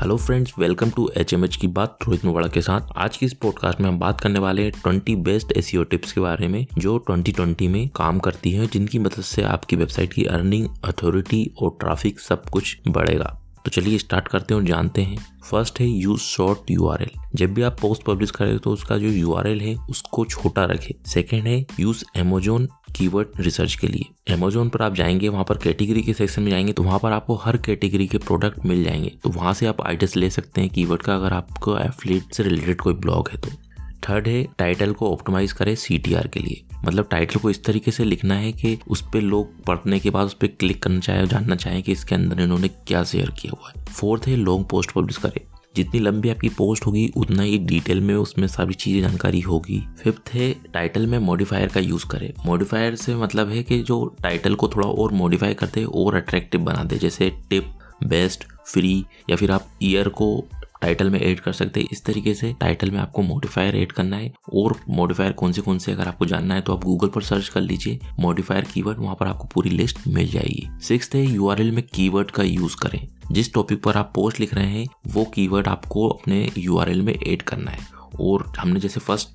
Hello friends, welcome to H M H की बात रोहित मोवाड़ा के साथ। आज की इस पॉडकास्ट में हम बात करने वाले हैं ट्वेंटी बेस्ट एस टिप्स के बारे में, जो 2020 में काम करती हैं, जिनकी मदद से आपकी वेबसाइट की अर्निंग, अथॉरिटी और ट्रैफ़िक सब कुछ बढ़ेगा। तो चलिए स्टार्ट करते हैं और जानते हैं। फ़र्स्ट है यूज़ शॉर्ट यूआरएल। जब भी आप पोस्ट पब्लिश करें तो उसका जो यूआरएल है, उसको छोटा रखें। सेकेंड है यूज़ एमोजोन कीवर्ड रिसर्च के लिए। अमेजोन पर आप जाएँगे, वहाँ पर कैटेगरी के सेक्शन में जाएँगे तो वहाँ पर आपको हर कैटेगरी के प्रोडक्ट मिल जाएँगे। तो वहाँ से आप आइडियाज़ ले सकते हैं कीवर्ड का, अगर आपको एफलेट से रिलेटेड कोई ब्लॉग है तो। थर्ड है टाइटल को ऑप्टिमाइज करें सीटीआर के लिए। मतलब टाइटल को इस तरीके से लिखना है कि उस पर लोग पढ़ने के बाद उस पर क्लिक करना चाहे जानना चाहें कि इसके अंदर इन्होंने क्या शेयर किया हुआ है। फोर्थ है लॉन्ग पोस्ट पब्लिश करें। जितनी लंबी आपकी पोस्ट होगी, उतना ही डिटेल में उसमें सारी चीज़ें जानकारी होगी। फिफ्थ है टाइटल में मॉडिफायर का यूज़ करें। मॉडिफायर से मतलब है कि जो टाइटल को थोड़ा और मॉडिफाई करते और अट्रैक्टिव बना दे। जैसे टिप बेस्ट फ्री या फिर आप ईयर को टाइटल में ऐड कर सकते हैं। इस तरीके से टाइटल में आपको मॉडिफायर ऐड करना है। और मॉडिफायर कौन से कौन से अगर आपको जानना है तो आप गूगल पर सर्च कर लीजिए। मॉडिफायर कीवर्ड वहाँ पर आपको पूरी लिस्ट मिल जाएगी। सिक्स है यूआरएल में कीवर्ड का यूज़ करें। जिस टॉपिक पर आप पोस्ट लिख रहे हैं, वो कीवर्ड आपको अपने यूआरएल में ऐड करना है। और हमने जैसे फ़र्स्ट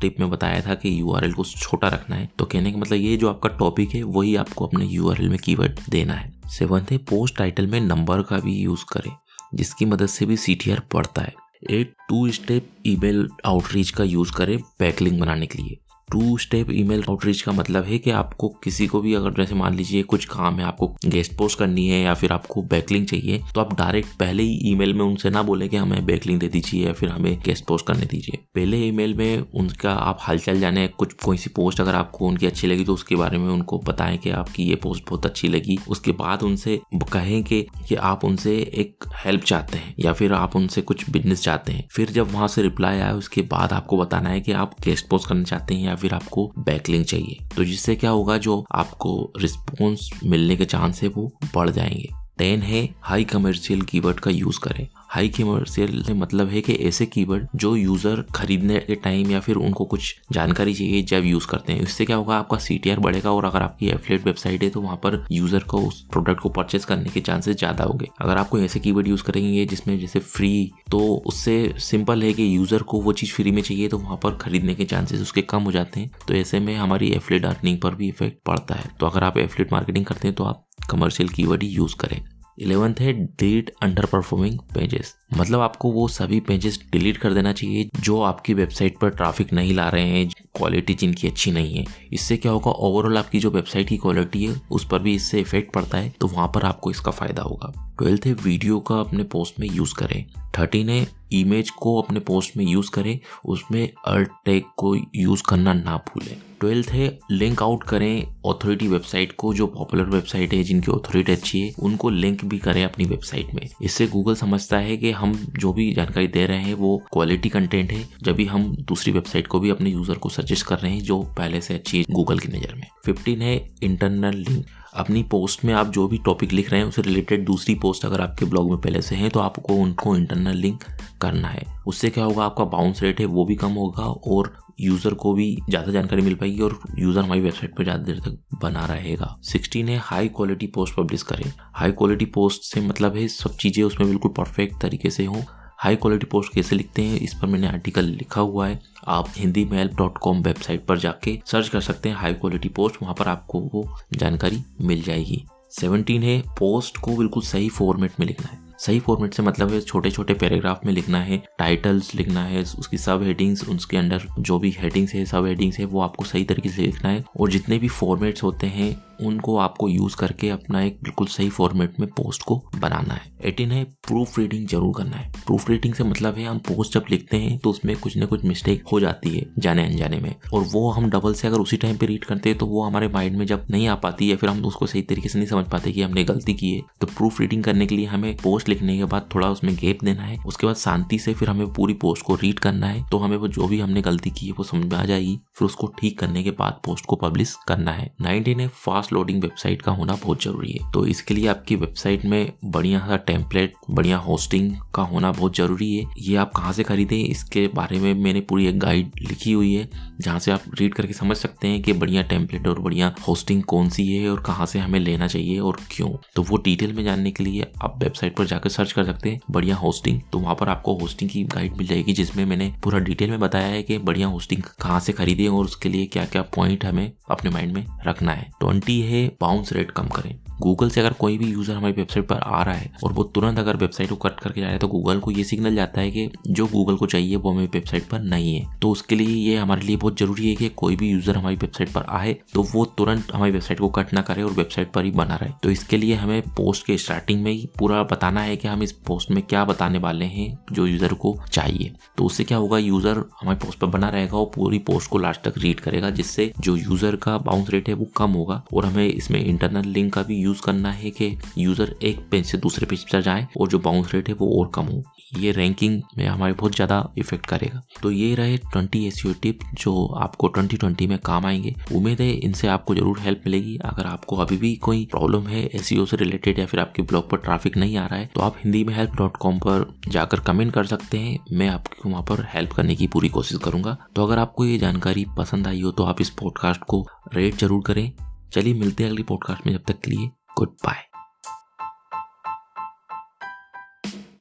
टिप में बताया था कि यूआरएल को छोटा रखना है तो कहने का मतलब ये जो आपका टॉपिक है, वही आपको अपने यूआरएल में कीवर्ड देना है। सेवंथ है पोस्ट टाइटल में नंबर का भी यूज़ करें, जिसकी मदद से भी सी बढ़ता है। एक टू स्टेप ईमेल आउटरीच का यूज़ करें बैकलिंग बनाने के लिए। टू स्टेप ईमेल आउटरीच का मतलब है कि आपको किसी को भी अगर जैसे मान लीजिए कुछ काम है आपको गेस्ट पोस्ट करनी है या फिर आपको बैकलिंग चाहिए तो आप डायरेक्ट पहले ही ईमेल में उनसे ना बोले कि हमें बैकलिंग दे दीजिए या फिर हमें गेस्ट पोस्ट करने दीजिए। पहले ईमेल में उनका आप हालचाल जाने कुछ कोई सी पोस्ट अगर आपको उनकी अच्छी लगी तो उसके बारे में उनको बताएँ कि आपकी ये पोस्ट बहुत अच्छी लगी। उसके बाद उनसे कहें कि, कि आप उनसे एक हेल्प चाहते हैं या फिर आप उनसे कुछ बिज़नेस चाहते हैं। फिर जब वहाँ से रिप्लाई आए उसके बाद आपको बताना है कि आप गेस्ट पोस्ट करना चाहते हैं या फिर आपको बैकलिंग चाहिए। तो जिससे क्या होगा, जो आपको रिस्पॉन्स मिलने के चांस है, वो बढ़ जाएँगे। टेन है हाई कमर्शियल कीवर्ड का यूज़ करें। हाई कमर्शियल से मतलब है कि ऐसे कीवर्ड जो यूज़र खरीदने के टाइम या फिर उनको कुछ जानकारी चाहिए, जब यूज़ करते हैं। इससे क्या होगा, आपका सीटीआर बढ़ेगा और अगर आपकी एफलेट वेबसाइट है तो वहाँ पर यूज़र को उस प्रोडक्ट को परचेस करने के चांसेस ज़्यादा होंगे। अगर आपको ऐसे कीवर्ड यूज़ करेंगे जिसमें जैसे फ्री तो उससे सिंपल है कि यूज़र को वो चीज़ फ्री में चाहिए तो वहाँ पर खरीदने के चांसेस उसके कम हो जाते हैं। तो ऐसे में हमारी एफलेट अर्निंग पर भी इफ़ेक्ट पड़ता है। तो अगर आप एफलेट मार्केटिंग करते हैं तो आप कमर्शियल कीवर्ड ही यूज़ करें। इलेवंथ है डिलीट अंडर परफॉर्मिंग पेजेस मतलब आपको वो सभी पेजेस डिलीट कर देना चाहिए जो आपकी वेबसाइट पर ट्रैफ़िक नहीं ला रहे हैं क्वालिटी जिनकी अच्छी नहीं है। इससे क्या होगा ओवरऑल आपकी जो वेबसाइट की क्वालिटी है, उस पर भी इससे इफ़ेक्ट पड़ता है तो वहाँ पर आपको इसका फ़ायदा होगा। ट्वेल्थ है वीडियो का अपने पोस्ट में यूज़ करें। थर्टीन है इमेज को अपने पोस्ट में यूज़ करें, उसमें अर्ट टैग को यूज़ करना ना भूलें। ट्वेल्थ है लिंक आउट करें ऑथोरिटी वेबसाइट को, जो पॉपुलर वेबसाइट है, जिनकी ऑथोरिटी अच्छी है, उनको लिंक भी करें अपनी वेबसाइट में। इससे गूगल समझता है कि हम जो भी जानकारी दे रहे हैं, वो क्वालिटी कंटेंट है। जब भी हम दूसरी वेबसाइट को भी अपने यूज़र को सजेस्ट कर रहे हैं जो पहले से अच्छी है गूगल की नज़र में। फिफ्टीन है इंटरनल लिंक अपनी पोस्ट में आप जो भी टॉपिक लिख रहे हैं, उससे रिलेटेड दूसरी पोस्ट अगर आपके ब्लॉग में पहले से है तो आपको उनको इंटरनल लिंक करना है। उससे क्या होगा, आपका बाउंस रेट है वो भी कम होगा और यूज़र को भी ज़्यादा जानकारी मिल पाएगी और यूज़र हमारी वेबसाइट पर ज़्यादा देर तक बना रहेगा। सिक्सटीन है हाई क्वालिटी पोस्ट पब्लिश करें। हाई क्वालिटी पोस्ट से मतलब है सब चीज़ें उसमें बिल्कुल परफेक्ट तरीके से हों। हाई क्वालिटी पोस्ट कैसे लिखते हैं, इस पर मैंने आर्टिकल लिखा हुआ है। आप Hindi mail dot com website पर जाके सर्च कर सकते हैं हाई क्वालिटी पोस्ट वहाँ पर आपको वो जानकारी मिल जाएगी। सेवनटीन है पोस्ट को बिल्कुल सही फॉर्मेट में लिखना है। सही फॉर्मेट से मतलब है छोटे छोटे पैराग्राफ में लिखना है टाइटल्स लिखना है, उसकी सब हेडिंग्स उसके अंडर जो भी हेडिंग्स है सब हेडिंग्स है, वो आपको सही तरीके से लिखना है। और जितने भी फॉर्मेट्स होते हैं उनको आपको यूज़ करके अपना एक बिल्कुल सही फॉर्मेट में पोस्ट को बनाना है। एटीन है प्रूफ रीडिंग ज़रूर करना है। प्रूफ रीडिंग से मतलब है, हम पोस्ट जब लिखते हैं तो उसमें कुछ ना कुछ मिस्टेक हो जाती है जाने अनजाने में। और वो हम डबल से अगर उसी टाइम पे रीड करते हैं तो वो हमारे माइंड में जब नहीं आ पाती है, फिर हम उसको सही तरीके से नहीं समझ पाते कि हमने गलती की है। तो प्रूफ रीडिंग करने के लिए हमें पोस्ट लिखने के बाद थोड़ा उसमें गेप देना है। उसके बाद शांति से फिर हमें पूरी पोस्ट को रीड करना है। तो हमें वो जो भी हमने गलती की है, वो समझ में आ जाएगी। फिर उसको ठीक करने के बाद पोस्ट को पब्लिश करना है। नाइनटीन है फास्ट फास्ट लोडिंग वेबसाइट का होना बहुत ज़रूरी है। तो इसके लिए आपकी वेबसाइट में बढ़िया सा टेम्पलेट, बढ़िया होस्टिंग का होना बहुत ज़रूरी है। ये आप कहाँ से खरीदें, इसके बारे में मैंने पूरी एक गाइड लिखी हुई है, जहाँ से आप रीड करके समझ सकते हैं कि बढ़िया टेम्पलेट और बढ़िया होस्टिंग कौन सी है और कहाँ से हमें लेना चाहिए और क्यों। तो वो डिटेल में जानने के लिए आप वेबसाइट पर जाकर सर्च कर सकते हैं, बढ़िया होस्टिंग। तो वहाँ पर आपको होस्टिंग की गाइड मिल जाएगी, जिसमें मैंने पूरा डिटेल में बताया है कि बढ़िया होस्टिंग कहाँ से खरीदें और उसके लिए क्या क्या पॉइंट हमें अपने माइंड में रखना है। ट्वेंटी है बाउंस रेट कम करें। गूगल से अगर कोई भी यूज़र हमारी वेबसाइट पर आ रहा है और वो तुरंत अगर वेबसाइट को कट करके जा रहा है तो गूगल को ये सिग्नल जाता है कि जो गूगल को चाहिए वो हमारी वेबसाइट पर नहीं है। तो उसके लिए ये हमारे लिए बहुत ज़रूरी है कि कोई भी यूज़र हमारी वेबसाइट पर आए तो वो तुरंत हमारी वेबसाइट को कट ना करे और वेबसाइट पर ही बना रहे। तो इसके लिए हमें पोस्ट के स्टार्टिंग में ही पूरा बताना है कि हम इस पोस्ट में क्या बताने वाले हैं जो यूज़र को चाहिए। तो उससे क्या होगा, यूज़र हमारे पोस्ट पर बना रहेगा और पूरी पोस्ट को लास्ट तक रीड करेगा, जिससे जो यूज़र का बाउंस रेट है वो कम होगा और हमें इसमें इंटरनल लिंक का भी यूज़ करना है कि यूज़र एक पेज से दूसरे पेज पर जाए और जो बाउंस रेट है वो और कम हो। ये रैंकिंग में हमारे बहुत ज़्यादा इफ़ेक्ट करेगा। तो ये रहे ट्वेंटी एस टिप जो आपको ट्वेंटी ट्वेंटी में काम आएँगे। उम्मीद है इनसे आपको ज़रूर हेल्प मिलेगी। अगर आपको अभी भी कोई प्रॉब्लम है एसईओ से रिलेटेड या फिर आपके ब्लॉग पर ट्रैफ़िक नहीं आ रहा है तो आप हिंदी में हेल्प डॉट कॉम पर जाकर कमेंट कर सकते हैं। मैं आपको वहाँ पर हेल्प करने की पूरी कोशिश करूँगा। तो अगर आपको ये जानकारी पसंद आई हो तो आप इस पॉडकास्ट को रेट ज़रूर करें। चलिए मिलते हैं अगली पॉडकास्ट में। जब तक के लिए Goodbye.